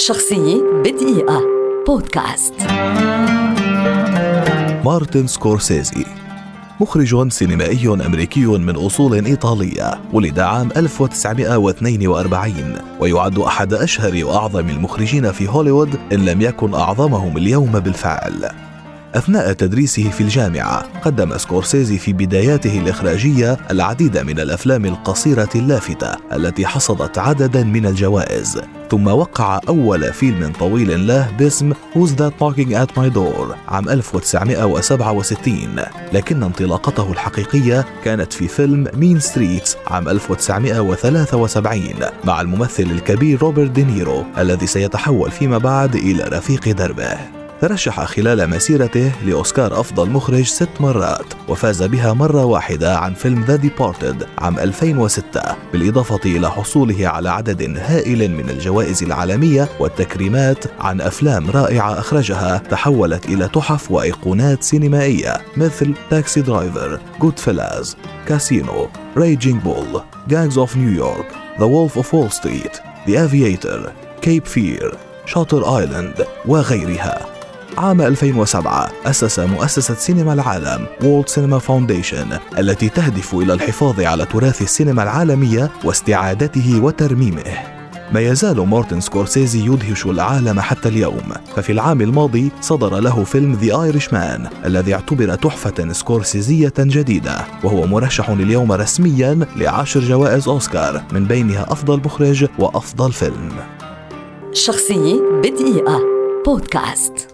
شخصية بدقيقة. بودكاست. مارتن سكورسيزي مخرج سينمائي أمريكي من أصول إيطالية ولد عام 1942 ويعد أحد أشهر وأعظم المخرجين في هوليوود إن لم يكن أعظمهم اليوم بالفعل. أثناء تدريسه في الجامعة قدم سكورسيزي في بداياته الإخراجية العديد من الأفلام القصيرة اللافتة التي حصدت عددا من الجوائز. ثم وقع أول فيلم طويل له باسم Who's That Knocking at My Door عام 1967 لكن انطلاقته الحقيقية كانت في فيلم Mean Streets عام 1973 مع الممثل الكبير روبرت دينيرو الذي سيتحول فيما بعد إلى رفيق دربه. ترشح خلال مسيرته لأوسكار أفضل مخرج ست مرات وفاز بها مرة واحدة عن فيلم The Departed عام 2006 بالإضافة إلى حصوله على عدد هائل من الجوائز العالمية والتكريمات عن أفلام رائعة أخرجها تحولت إلى تحف وأيقونات سينمائية مثل Taxi Driver Goodfellas Casino Raging Bull Gangs of New York The Wolf of Wall Street The Aviator Cape Fear Shutter Island وغيرها. عام 2007 أسس مؤسسة سينما العالم World Cinema Foundation التي تهدف إلى الحفاظ على تراث السينما العالمية واستعادته وترميمه. ما يزال مارتن سكورسيزي يدهش العالم حتى اليوم. ففي العام الماضي صدر له فيلم The Irishman الذي اعتبر تحفة سكورسيزية جديدة وهو مرشح اليوم رسميا لعشر جوائز أوسكار من بينها أفضل مخرج وأفضل فيلم. شخصية بدقيقة. بودكاست.